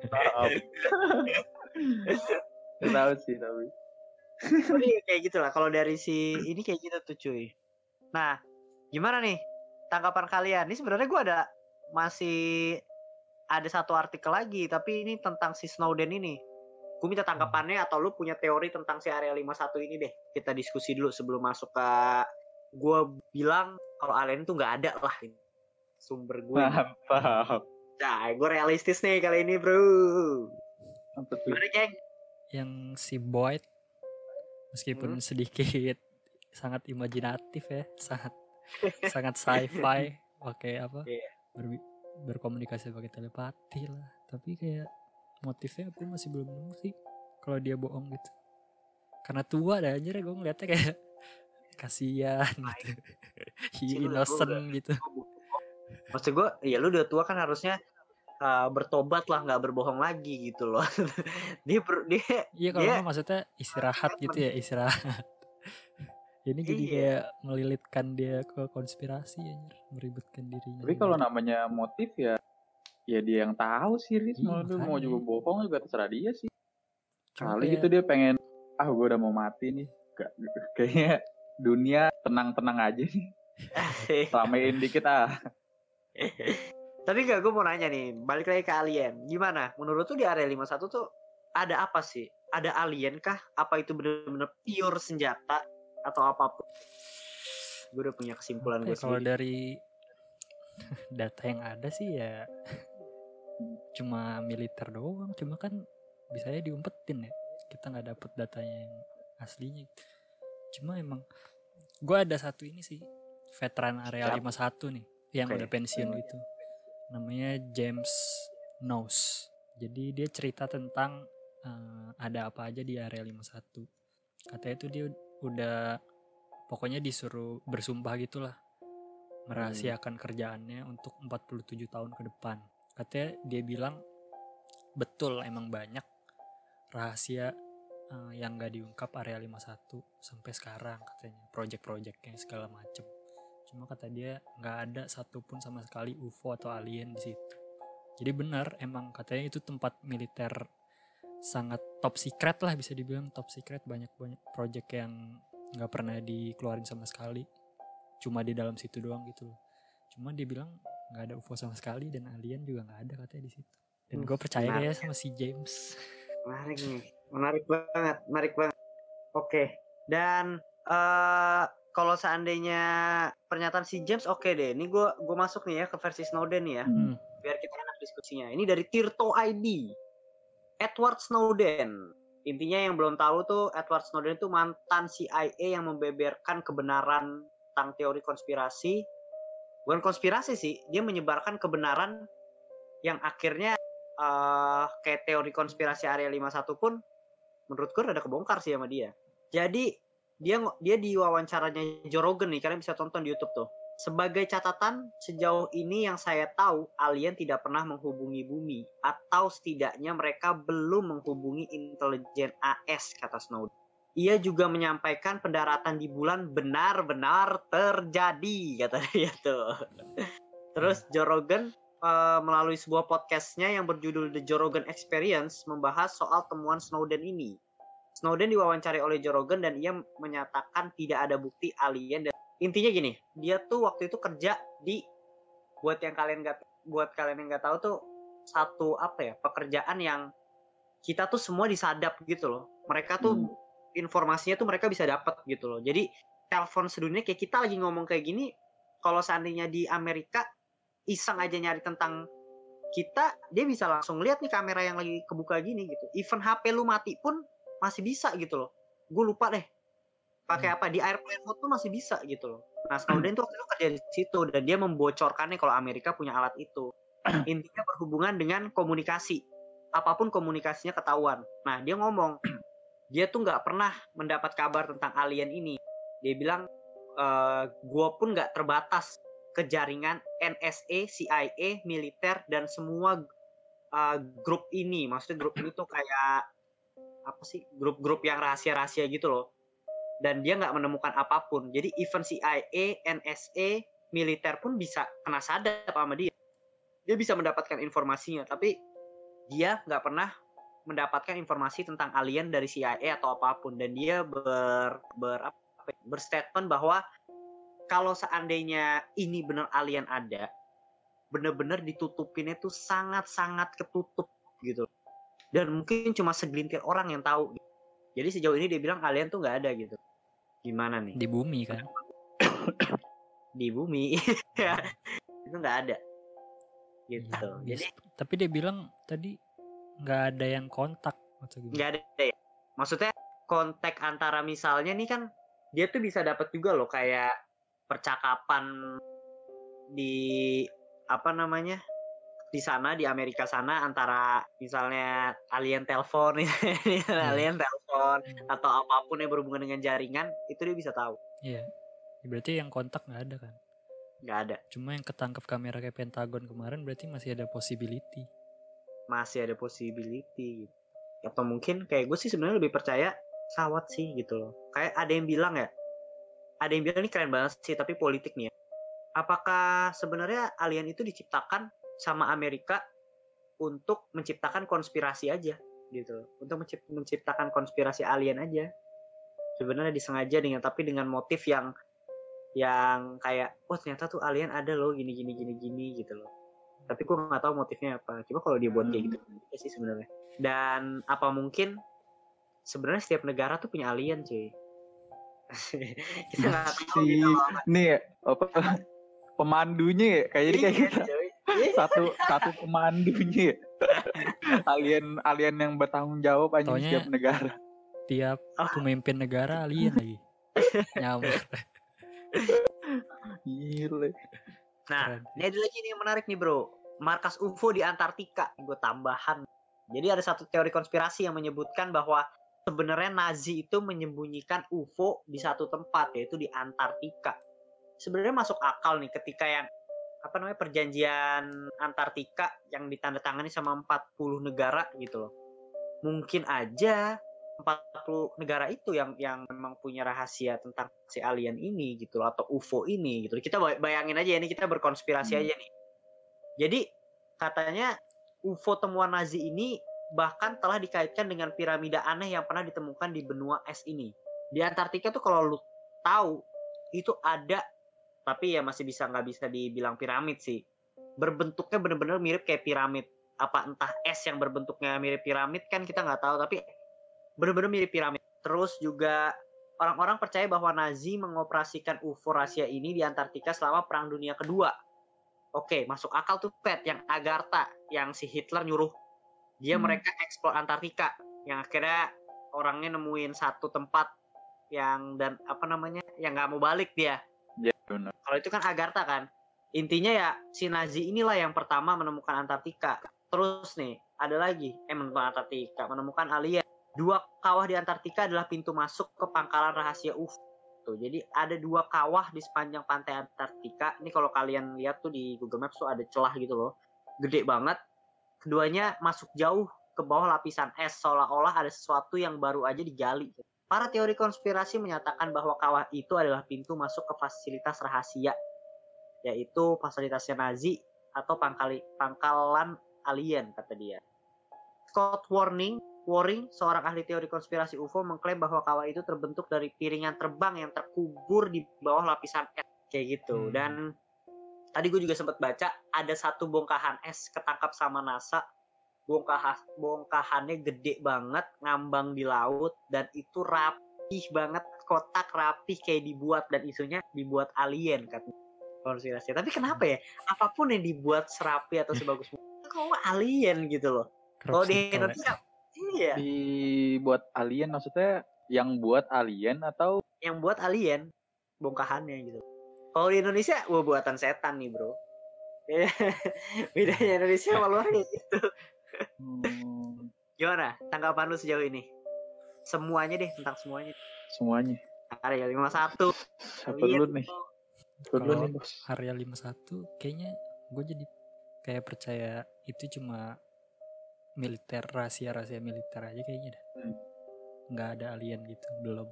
Tahu sih tapi. Tapi kayak gitu lah. Kalau dari si ini kayak gitu tuh cuy. Nah, gimana nih tanggapan kalian? Ini sebenarnya gue ada masih ada satu artikel lagi, tapi ini tentang si Snowden ini. Gue minta tanggapannya atau lu punya teori tentang si area 51 ini deh. Kita diskusi dulu sebelum masuk ke gue bilang kalau alien itu nggak ada lah sumber gue. Mantap. Nah, gue realistis nih kali ini, bro. Gimana, geng? yang si Boyd meskipun Hmm. sedikit sangat imajinatif ya sangat sangat sci-fi pakai apa Iya. berbi- berkomunikasi pakai telepati lah tapi kayak motifnya aku masih belum nemu sih kalau dia bohong gitu. Karena tua dah anjir gue ngeliatnya kayak kasihan gitu. Lu innocent udah- gitu. Maksud gue, ya lu udah tua kan harusnya uh, bertobat lah, nggak berbohong lagi gitu loh. dia ber, dia iya kalau Dia- nggak maksudnya istirahat gitu ya istirahat. Ini jadi Iya. kayak melilitkan dia ke konspirasi anjir meribetkan dirinya. Tapi kalau namanya motif ya ya dia yang tahu sih Riz Iya, mau lu mau juga bohong juga terserah dia sih kali gitu dia pengen ah gue udah mau mati nih Gak- kayaknya dunia tenang-tenang aja nih ramein dikit ah Tapi gak, gue mau nanya nih, balik lagi ke alien. Gimana? Menurut tuh di area 51 tuh ada apa sih? Ada alien kah? Apa itu bener-bener pure senjata? Atau apa pun? Gue udah punya kesimpulan Apa gue kalau sendiri. dari data yang ada sih ya cuma militer doang cuma kan bisanya diumpetin ya kita nggak dapet datanya yang aslinya cuma emang gue ada satu ini sih veteran area Siapa? 51 nih yang Oke. udah pensiun Hmm. gitu namanya James Knows jadi dia cerita tentang eh, ada apa aja di area 51 katanya itu dia udah pokoknya disuruh bersumpah gitulah merahasiakan kerjaannya untuk 47 tahun ke depan. Katanya dia bilang betul emang banyak rahasia eh, yang gak diungkap area 51 sampai sekarang katanya project-projectnya segala macem. Cuma kata dia nggak ada satupun sama sekali UFO atau alien di situ. Jadi benar emang katanya itu tempat militer sangat top secret lah bisa dibilang top secret banyak banyak project yang nggak pernah dikeluarin sama sekali cuma di dalam situ doang gitu loh cuma dia bilang nggak ada UFO sama sekali dan alien juga nggak ada katanya di situ dan Hmm, gue percaya menarik. ya sama si James Menarik nih, menarik banget, menarik banget. Oke, dan eh kalau seandainya pernyataan si James oke deh. Ini gue gue masuk nih ya ke versi Snowden nih ya. Hmm. biar kita enak diskusinya. Ini dari Tirto ID. Edward Snowden. Intinya yang belum tahu tuh Edward Snowden itu mantan CIA yang membeberkan kebenaran tentang teori konspirasi bukan konspirasi sih dia menyebarkan kebenaran yang akhirnya eh kayak teori konspirasi area 51 pun menurut gue ada kebongkar sih sama dia. Jadi dia dia di wawancaranya Joe Rogan nih kalian bisa tonton di YouTube tuh. Sebagai catatan sejauh ini yang saya tahu alien tidak pernah menghubungi bumi atau setidaknya mereka belum menghubungi intelijen AS kata Snowden ia juga menyampaikan pendaratan di bulan benar-benar terjadi kata dia tuh. Terus Joe Rogan eh, melalui sebuah podcastnya yang berjudul The Joe Rogan Experience membahas soal temuan Snowden ini. Snowden diwawancari oleh Joe Rogan dan ia menyatakan tidak ada bukti alien dan intinya gini, dia tuh waktu itu kerja di buat yang kalian nggak buat kalian yang nggak tahu tuh satu apa ya pekerjaan yang kita tuh semua disadap gitu loh. Mereka tuh Hmm. Informasinya tuh mereka bisa dapat gitu loh. Jadi telepon sedunia kayak kita lagi ngomong kayak gini, kalau seandainya di Amerika iseng aja nyari tentang kita, dia bisa langsung lihat nih kamera yang lagi kebuka gini gitu. Even HP lu mati pun masih bisa gitu loh. Gue lupa deh. Pakai apa di airplane mode tuh masih bisa gitu loh. Nah Snowden tuh waktu itu kerja di situ dan dia membocorkannya kalau Amerika punya alat itu. Intinya berhubungan dengan komunikasi. Apa pun komunikasinya ketahuan. Nah dia ngomong dia tuh nggak pernah mendapat kabar tentang alien ini. Dia bilang, eh gue pun nggak terbatas ke jaringan NSA, CIA, militer dan semua eh, grup ini. Maksudnya grup ini tuh kayak apa sih? Grup-grup yang rahasia-rahasia gitu loh. Dan dia nggak menemukan apa pun. Jadi even CIA, NSA, militer pun bisa kena sadap sama dia. Dia bisa mendapatkan informasinya, tapi dia nggak pernah mendapatkan informasi tentang alien dari CIA atau apa pun. Dan dia ber, ber apa ya, berstatement bahwa kalau seandainya ini benar alien ada bener-bener ditutupinnya tuh sangat-sangat ketutup gitu. Dan mungkin cuma segelintir orang yang tahu. Jadi sejauh ini dia bilang alien tuh nggak ada gitu. Gimana nih? Di bumi kan? Di bumi. Itu nggak ada. Gitu. Iya, jadi tapi dia bilang tadi nggak ada yang kontak atau gimana? Nggak ada ya. Maksudnya kontak antara misalnya nih kan dia tuh bisa dapat juga loh kayak percakapan di apa namanya di sana di Amerika sana antara misalnya alien telepon alien telepon atau apa pun yang berhubungan dengan jaringan itu dia bisa tahu. Iya. Ya, berarti yang kontak nggak ada kan? Nggak ada. Cuma yang ketangkep kamera kayak Pentagon kemarin berarti masih ada possibility masih ada possibility gitu. atau mungkin kayak gue sih sebenarnya lebih percaya pesawat sih gitu loh. Kayak ada yang bilang ya ada yang bilang ini keren banget sih tapi politik nih ya. Apakah sebenarnya alien itu diciptakan sama Amerika untuk menciptakan konspirasi aja gitu untuk mencipt- menciptakan konspirasi alien aja. Sebenarnya disengaja dengan tapi dengan motif yang yang kayak oh ternyata tuh alien ada loh gini gini gini gini gitu loh tapi gue nggak tahu motifnya apa. Cuma kalau dia buat kayak gitu ya sih sebenarnya. Dan apa mungkin sebenarnya setiap negara tuh punya alien cuy. Kita nggak tahu si gitu nih ya, apa? Pemandunya ya kayak jadi kayak kita satu satu pemandunya ya. alien alien yang bertanggung jawab aja Taunya- setiap negara. tiap Ah. pemimpin negara alien lagi. Nyamuk. Gile nah Keren. ini ada lagi nih yang menarik nih bro markas UFO di Antartika gue tambahan jadi ada satu teori konspirasi yang menyebutkan bahwa sebenarnya Nazi itu menyembunyikan UFO di satu tempat yaitu di Antartika sebenarnya masuk akal nih ketika yang apa namanya perjanjian Antartika yang ditandatangani sama 40 negara gitu loh. Mungkin aja 40 negara itu yang yang memang punya rahasia tentang si alien ini gitu loh atau UFO ini gitu. Kita bay- bayangin aja ini kita berkonspirasi Hmm. aja nih. Jadi katanya UFO temuan Nazi ini bahkan telah dikaitkan dengan piramida aneh yang pernah ditemukan di benua es ini. Di Antartika tuh kalau lu tahu itu ada tapi ya masih bisa nggak bisa dibilang piramid sih berbentuknya bener-bener mirip kayak piramid apa entah es yang berbentuknya mirip piramid kan kita nggak tahu tapi bener-bener mirip piramid. Terus juga orang-orang percaya bahwa Nazi mengoperasikan UFO rahasia ini di Antartika selama Perang Dunia Kedua. Oke masuk akal tuh pet yang Agartha yang si Hitler nyuruh. Dia Hmm. mereka eksplor Antartika yang akhirnya orangnya nemuin satu tempat yang dan apa namanya yang nggak mau balik dia. Ya benar kalau itu kan Agartha kan. Intinya ya si Nazi inilah yang pertama menemukan Antartika. Terus nih ada lagi eh menemukan Antartika menemukan alien dua kawah di Antartika adalah pintu masuk ke pangkalan rahasia UFO tuh jadi ada dua kawah di sepanjang pantai Antartika. Ini kalau kalian lihat tuh di Google Maps tuh ada celah gitu loh. Gede banget. Keduanya masuk jauh ke bawah lapisan es seolah-olah ada sesuatu yang baru aja digali. Para teori konspirasi menyatakan bahwa kawah itu adalah pintu masuk ke fasilitas rahasia yaitu fasilitasnya Nazi atau pangkali, pangkalan alien kata dia. Scott Warning, Waring, seorang ahli teori konspirasi UFO mengklaim bahwa kawah itu terbentuk dari piringan terbang yang terkubur di bawah lapisan es kayak gitu. Hmm. Dan tadi gue juga sempat baca ada satu bongkahan es ketangkap sama NASA. Bongkah bongkahannya gede banget, ngambang di laut dan itu rapih banget, kotak rapih kayak dibuat dan isunya dibuat alien katanya konspirasi. Tapi kenapa ya? Apa pun yang dibuat serapi atau sebagus mungkin, kok alien gitu loh. Kalau di Indonesia, iya, Dibuat alien maksudnya yang buat alien atau yang buat alien bongkahannya gitu. Kalau di Indonesia, wah buatan setan nih bro. Beda- Bedanya Indonesia sama luar ya gitu. hmm, Gimana tanggapan lu sejauh ini? Semuanya deh tentang semuanya. semuanya? Area 51. Siapa dulu nih? Dulu Kalau area 51 kayaknya gue jadi kayak percaya itu cuma militer rahasia-rahasia militer aja kayaknya dah. Hmm. nggak ada alien gitu belum.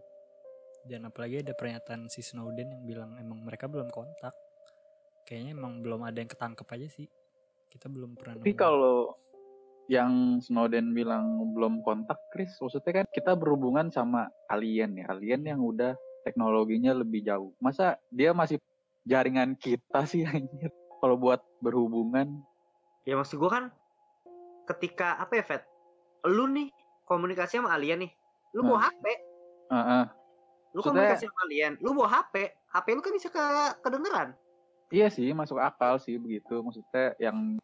Dan apalagi ada pernyataan si Snowden yang bilang emang mereka belum kontak. Kayaknya emang belum ada yang ketangkep aja sih. Kita belum pernah Tapi kalau yang Snowden bilang belum kontak, Chris, maksudnya kan kita berhubungan sama alien ya, alien yang udah teknologinya lebih jauh. Masa dia masih jaringan kita sih anjir? Kalau buat berhubungan, Ya maksud gue kan ketika apa ya Fed? Lu nih komunikasi sama alien nih. Lu bawa HP. Heeh. Lu Maksudnya- komunikasi sama alien. Lu bawa HP. HP lu kan bisa ke kedengeran. iya sih masuk akal sih begitu. Maksudnya yang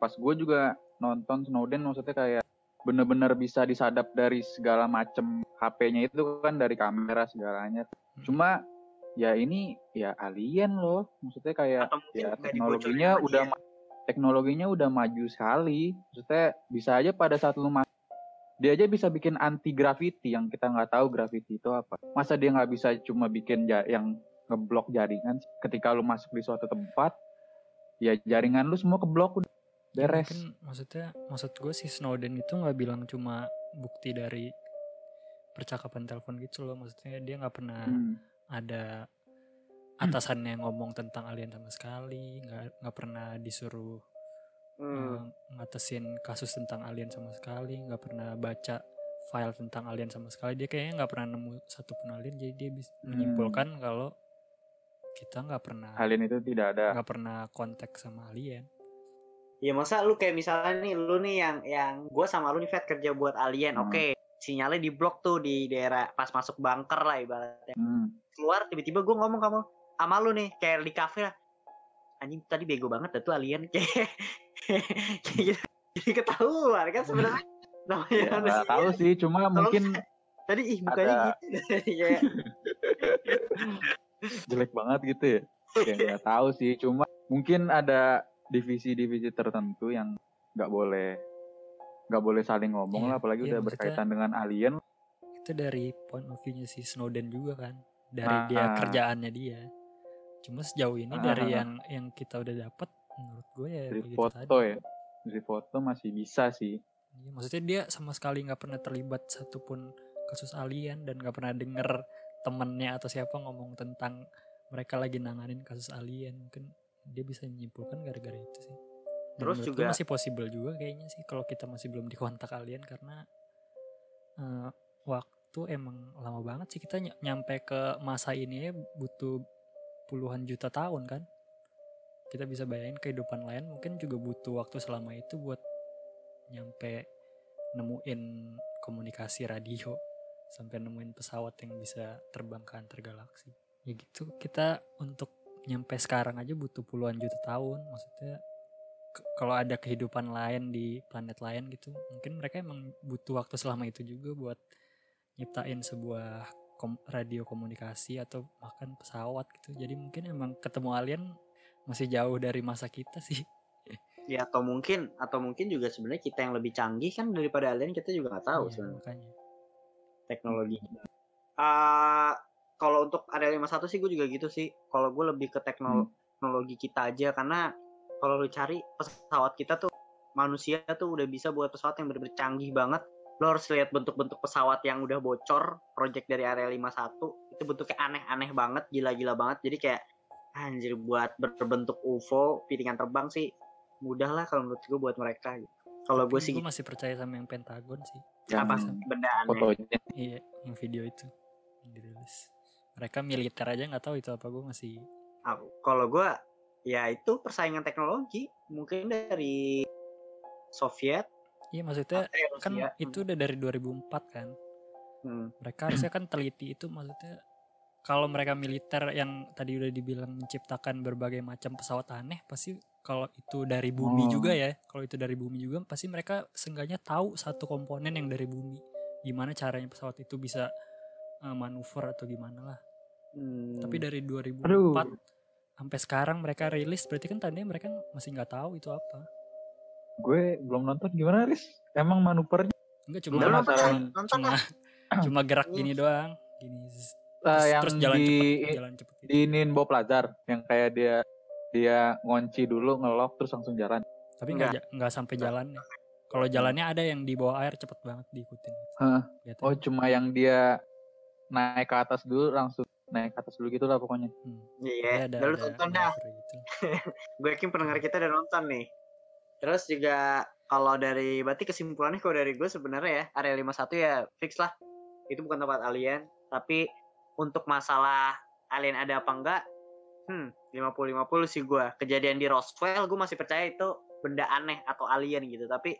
pas gue juga nonton Snowden, maksudnya kayak bener-bener bisa disadap dari segala macem HP-nya itu kan dari kamera segalanya. Cuma ya ini ya alien loh, maksudnya kayak ya teknologinya udah ma- teknologinya udah maju sekali. Maksudnya bisa aja pada saat lu masuk dia aja bisa bikin anti gravity yang kita nggak tahu gravity itu apa. Masa dia nggak bisa cuma bikin ja- yang ngeblok jaringan? Ketika lu masuk di suatu tempat ya jaringan lu semua keblok udah Ya, beres. mungkin maksudnya maksud gue si Snowden itu nggak bilang cuma bukti dari percakapan telepon gitu loh. Maksudnya dia nggak pernah Hmm. ada atasannya ngomong tentang alien sama sekali nggak nggak pernah disuruh Hmm. eh, ngatasin kasus tentang alien sama sekali nggak pernah baca file tentang alien sama sekali dia kayaknya nggak pernah nemu satupun alien jadi dia bisa Hmm. menyimpulkan kalau kita nggak pernah alien itu tidak ada nggak pernah kontak sama alien Ya masa lu kayak misalnya nih lu nih yang yang gue sama lu nih Fed kerja buat alien. Hmm. Oke, sinyalnya di blok tuh di daerah pas masuk bunker lah ibaratnya. Hmm. Keluar tiba-tiba gue ngomong kamu sama lu nih kayak di kafe lah. Anjing tadi bego banget dah tuh alien kayak kayak gitu. Jadi ketahuan kan sebenarnya namanya Ya, manusia. tahu sih cuma Kalau mungkin Tadi ih bukannya ada- gitu. kayak jelek banget gitu ya ya nggak tahu sih cuma mungkin ada divisi-divisi tertentu yang nggak boleh nggak boleh saling ngomong Iya, lah apalagi iya, udah maksudnya- berkaitan dengan alien itu dari point of view-nya si Snowden juga kan dari Ah. dia kerjaannya dia cuma sejauh ini Ah, dari ah, ah. yang yang kita udah dapat menurut gue ya dari begitu foto tadi. ya dari foto masih bisa sih Iya, maksudnya dia sama sekali nggak pernah terlibat satupun kasus alien dan nggak pernah denger temennya atau siapa ngomong tentang mereka lagi nanganin kasus alien mungkin dia bisa menyimpulkan gara-gara itu sih Dan Terus juga- masih possible juga kayaknya sih kalau kita masih belum dikontak alien karena eh, waktu emang lama banget sih kita ny- nyampe ke masa ini ya butuh puluhan juta tahun kan? Kita bisa bayangin kehidupan lain mungkin juga butuh waktu selama itu buat nyampe nemuin komunikasi radio sampai nemuin pesawat yang bisa terbang ke antar galaksi. Ya gitu kita untuk nyampe sekarang aja butuh puluhan juta tahun. Maksudnya kalau ada kehidupan lain di planet lain gitu mungkin mereka emang butuh waktu selama itu juga buat nyiptain sebuah kom- radio komunikasi atau bahkan pesawat gitu jadi mungkin emang ketemu alien masih jauh dari masa kita sih Ya atau mungkin atau mungkin juga sebenarnya kita yang lebih canggih kan daripada alien kita juga nggak tahu Iya, sebenarnya makanya teknologi. Ah kalau untuk area 51 sih gue juga gitu sih. Kalau gue lebih ke teknol- teknologi kita aja karena kalau lu cari pesawat kita tuh manusia tuh udah bisa buat pesawat yang bener-bener canggih banget. Lo harus lihat bentuk-bentuk pesawat yang udah bocor, project dari area 51 itu bentuknya aneh-aneh banget, gila-gila banget. Jadi kayak anjir buat berbentuk UFO, piringan terbang sih mudah lah kalau menurut gue buat mereka gitu. Kalau gue sih gue masih percaya sama yang Pentagon sih Yang apa benda aneh. fotonya iya yang video itu yang dirilis mereka militer aja nggak tahu itu apa gue masih Aku- kalau gue ya itu persaingan teknologi mungkin dari Soviet iya maksudnya eh, kan itu udah dari 2004 kan Hmm. mereka harusnya kan teliti itu maksudnya kalau mereka militer yang tadi udah dibilang menciptakan berbagai macam pesawat aneh pasti kalau itu dari bumi Oh. juga ya kalau itu dari bumi juga pasti mereka seenggaknya tahu satu komponen yang dari bumi gimana caranya pesawat itu bisa eh, manuver atau gimana lah Hmm. tapi dari 2004 Aduh. sampai sekarang mereka rilis berarti kan tandanya mereka masih nggak tahu itu apa gue belum nonton gimana Riz emang manuvernya enggak Udah cuma nonton, cuma, nonton cuma, lah. cuma gerak gini doang gini Eh, terus, yang terus jalan di cepet jalan cepet gitu. di Ninbo Plazar yang kayak dia dia ngunci dulu ngelok terus langsung jalan tapi nggak ja- nggak sampai jalannya kalau jalannya ada yang di bawah air cepet banget diikutin. Lihat oh cuma yang dia naik ke atas dulu langsung naik ke atas dulu gitu lah pokoknya Hmm. Iya, Ada- udah lu ada tonton dah. manuver gitu. Gue yakin pendengar kita udah nonton nih. Terus juga kalau dari berarti kesimpulannya kalau dari gue sebenarnya ya area 51 ya fix lah. Itu bukan tempat alien, tapi untuk masalah alien ada apa enggak hmm 50-50 sih gue. Kejadian di Roswell gue masih percaya itu benda aneh atau alien gitu, tapi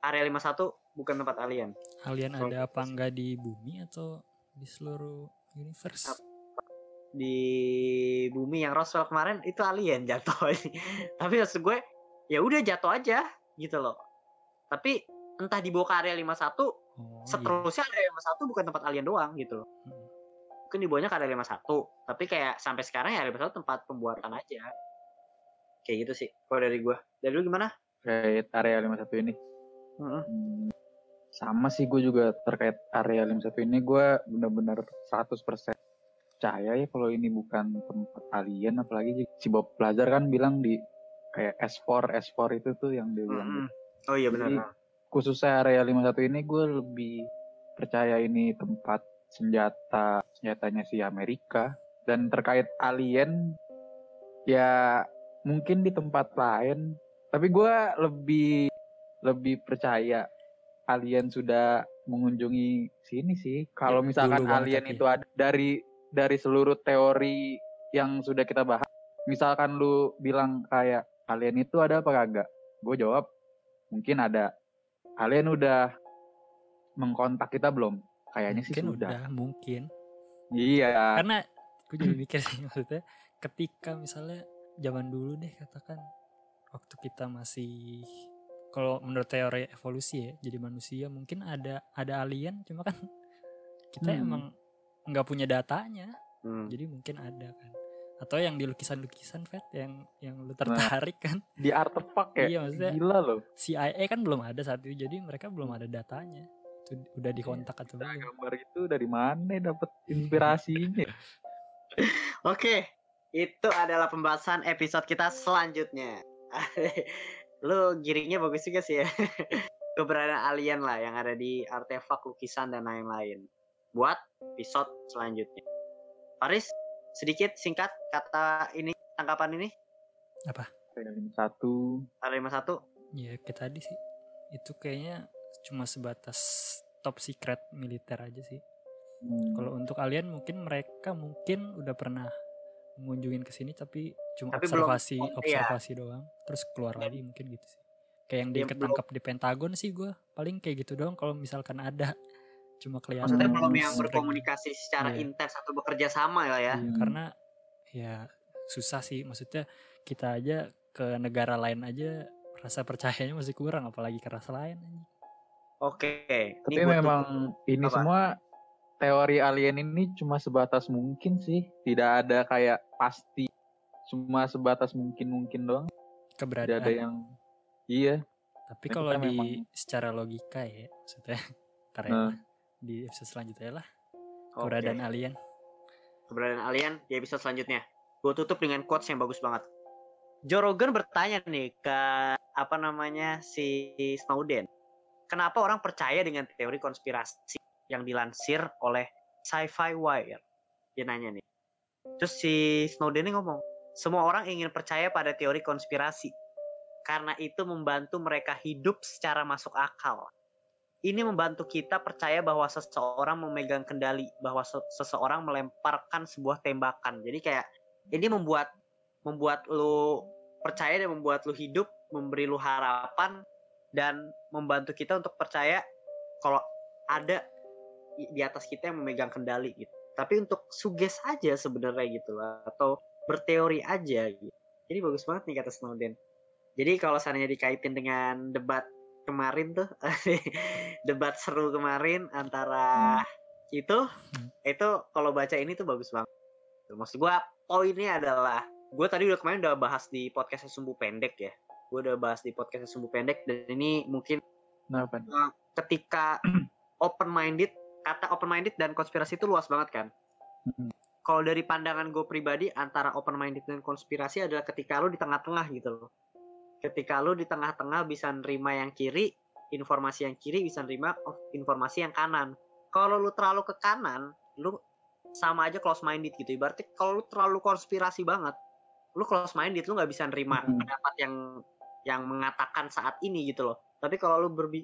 area 51 bukan tempat alien. alien ada apa enggak di bumi atau di seluruh universe Di bumi yang Roswell kemarin itu alien jatuh. tapi maksud gue ya udah jatuh aja gitu loh. Tapi entah dibawa ke area 51 oh, iya. seterusnya area 51 bukan tempat alien doang gitu loh. Hmm. Mungkin dibawanya ke area 51, tapi kayak sampai sekarang ya area 51 tempat pembuatan aja. Kayak gitu sih kalau dari gua. Dari lu gimana? terkait area 51 ini Heeh. Hmm, sama sih gue juga terkait area 51 ini gue benar-benar 100% percaya ya kalau ini bukan tempat alien apalagi si Bob Lazar kan bilang di kayak S4 S4 itu tuh yang dia bilang Mm-mm. Oh iya benar. Jadi, khususnya area 51 ini gue lebih percaya ini tempat senjata senjatanya si Amerika dan terkait alien ya mungkin di tempat lain tapi gue lebih lebih percaya alien sudah mengunjungi sini sih kalau Ya, misalkan alien tapi. itu ada dari dari seluruh teori yang sudah kita bahas misalkan lu bilang kayak alien itu ada apa kagak? Gue jawab mungkin ada. Alien udah mengkontak kita belum? Kayaknya sih mungkin sudah. udah mungkin. Iya. Karena gue juga mikir sih maksudnya ketika misalnya zaman dulu deh katakan waktu kita masih kalau menurut teori evolusi ya jadi manusia mungkin ada ada alien cuma kan kita Hmm. emang nggak punya datanya. Hmm. jadi mungkin ada kan atau yang di lukisan-lukisan Fat yang yang lu tertarik kan di artefak ya Iya, maksudnya- gila loh CIA kan belum ada saat itu jadi mereka belum ada datanya itu udah dikontak atau Nah, belum gambar itu dari mana dapet inspirasinya Oke, itu adalah pembahasan episode kita selanjutnya. Lu giringnya bagus juga sih ya. Keberadaan alien lah yang ada di artefak lukisan dan lain-lain. Buat episode selanjutnya. Faris, sedikit singkat kata ini tangkapan ini? Area satu. Area 51 ya kayak tadi sih. Itu kayaknya cuma sebatas top secret militer aja sih. Hmm, Kalau untuk alien mungkin mereka mungkin udah pernah mengunjungin ke sini tapi cuma Tapi belum- observasi iya. observasi doang. Terus keluar lagi mungkin gitu sih. Kayak yang Ya, dia belum- ketangkap di Pentagon sih gue paling kayak gitu doang kalau misalkan ada cuma kelihatan maksudnya belum yang sering. berkomunikasi secara Iya. intens atau bekerja sama lah ya. Iya, Hmm. karena ya susah sih maksudnya kita aja ke negara lain aja rasa percayanya masih kurang apalagi ke rasa lain anjing. Oke. tapi ini memang ini Apa? semua teori alien ini cuma sebatas mungkin sih tidak ada kayak pasti cuma sebatas mungkin-mungkin doang. Tidak keberadaan ada yang iya. tapi kalau di memang- secara logika ya maksudnya ya Nah. Di episode selanjutnya lah Oke. keberadaan alien keberadaan alien di episode selanjutnya. Gue tutup dengan quotes yang bagus banget. Joe Rogan bertanya nih ke apa namanya si Snowden, kenapa orang percaya dengan teori konspirasi yang dilansir oleh Sci-Fi Wire? Dia nanya nih. Terus si Snowden ini ngomong, semua orang ingin percaya pada teori konspirasi karena itu membantu mereka hidup secara masuk akal. Ini membantu kita percaya bahwa seseorang memegang kendali, bahwa se- seseorang melemparkan sebuah tembakan. Jadi kayak ini membuat membuat lu percaya dan membuat lu hidup, memberi lu harapan dan membantu kita untuk percaya kalau ada di atas kita yang memegang kendali gitu. Tapi untuk suges aja sebenarnya gitu lah atau berteori aja gitu. Jadi bagus banget nih kata Snowden. Jadi kalau seandainya dikaitin dengan debat kemarin tuh debat seru kemarin antara itu itu kalau baca ini tuh bagus banget. Maksud gua poinnya adalah gue tadi udah kemarin udah bahas di podcast sumbu pendek ya. Gue udah bahas di podcast sumbu pendek dan ini mungkin Kenapa? nih? uh, ketika open minded kata open minded dan konspirasi itu luas banget kan. Mm. Kalau dari pandangan gue pribadi antara open minded dan konspirasi adalah ketika lu di tengah-tengah gitu loh. Ketika lu di tengah-tengah bisa nerima yang kiri, informasi yang kiri bisa nerima of- informasi yang kanan. Kalau lu terlalu ke kanan, lu sama aja close minded gitu. Ibaratnya kalau lu terlalu konspirasi banget, lu close minded lu nggak bisa nerima Mm. pendapat yang yang mengatakan saat ini gitu loh. Tapi kalau lu berbi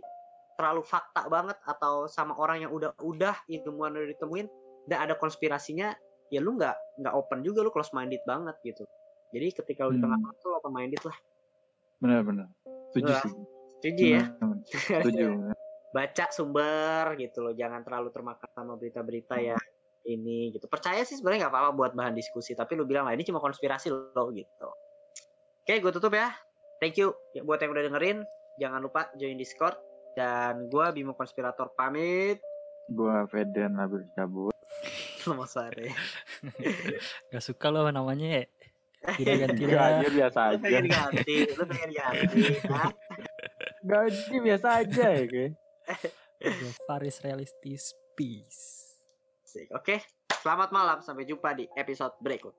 terlalu fakta banget atau sama orang yang udah-udah ilmuwan udah ditemuin, udah ada konspirasinya, ya lu nggak nggak open juga lu close minded banget gitu. Jadi ketika lu di Hmm. tengah-tengah tuh open minded lah. Benar-benar. Setuju sih. Setuju ya. Setuju. Baca sumber gitu loh, jangan terlalu termakan sama berita-berita Hmm. ya ini gitu. Percaya sih sebenarnya nggak apa-apa buat bahan diskusi, tapi lu bilang lah ini cuma konspirasi lo gitu. Oke, gue tutup ya. Thank you ya, buat yang udah dengerin. Jangan lupa join Discord dan gue Bimo Konspirator pamit. Gua Feden Nabil cabut. Selamat sore. gak suka loh namanya ya tidak ganti aja biasa Lu aja. pengen ganti, lu pengen ganti. Enggak aja biasa aja ya kayak. The Faris Realistis Peace. Oke, selamat malam. Sampai jumpa di episode berikut.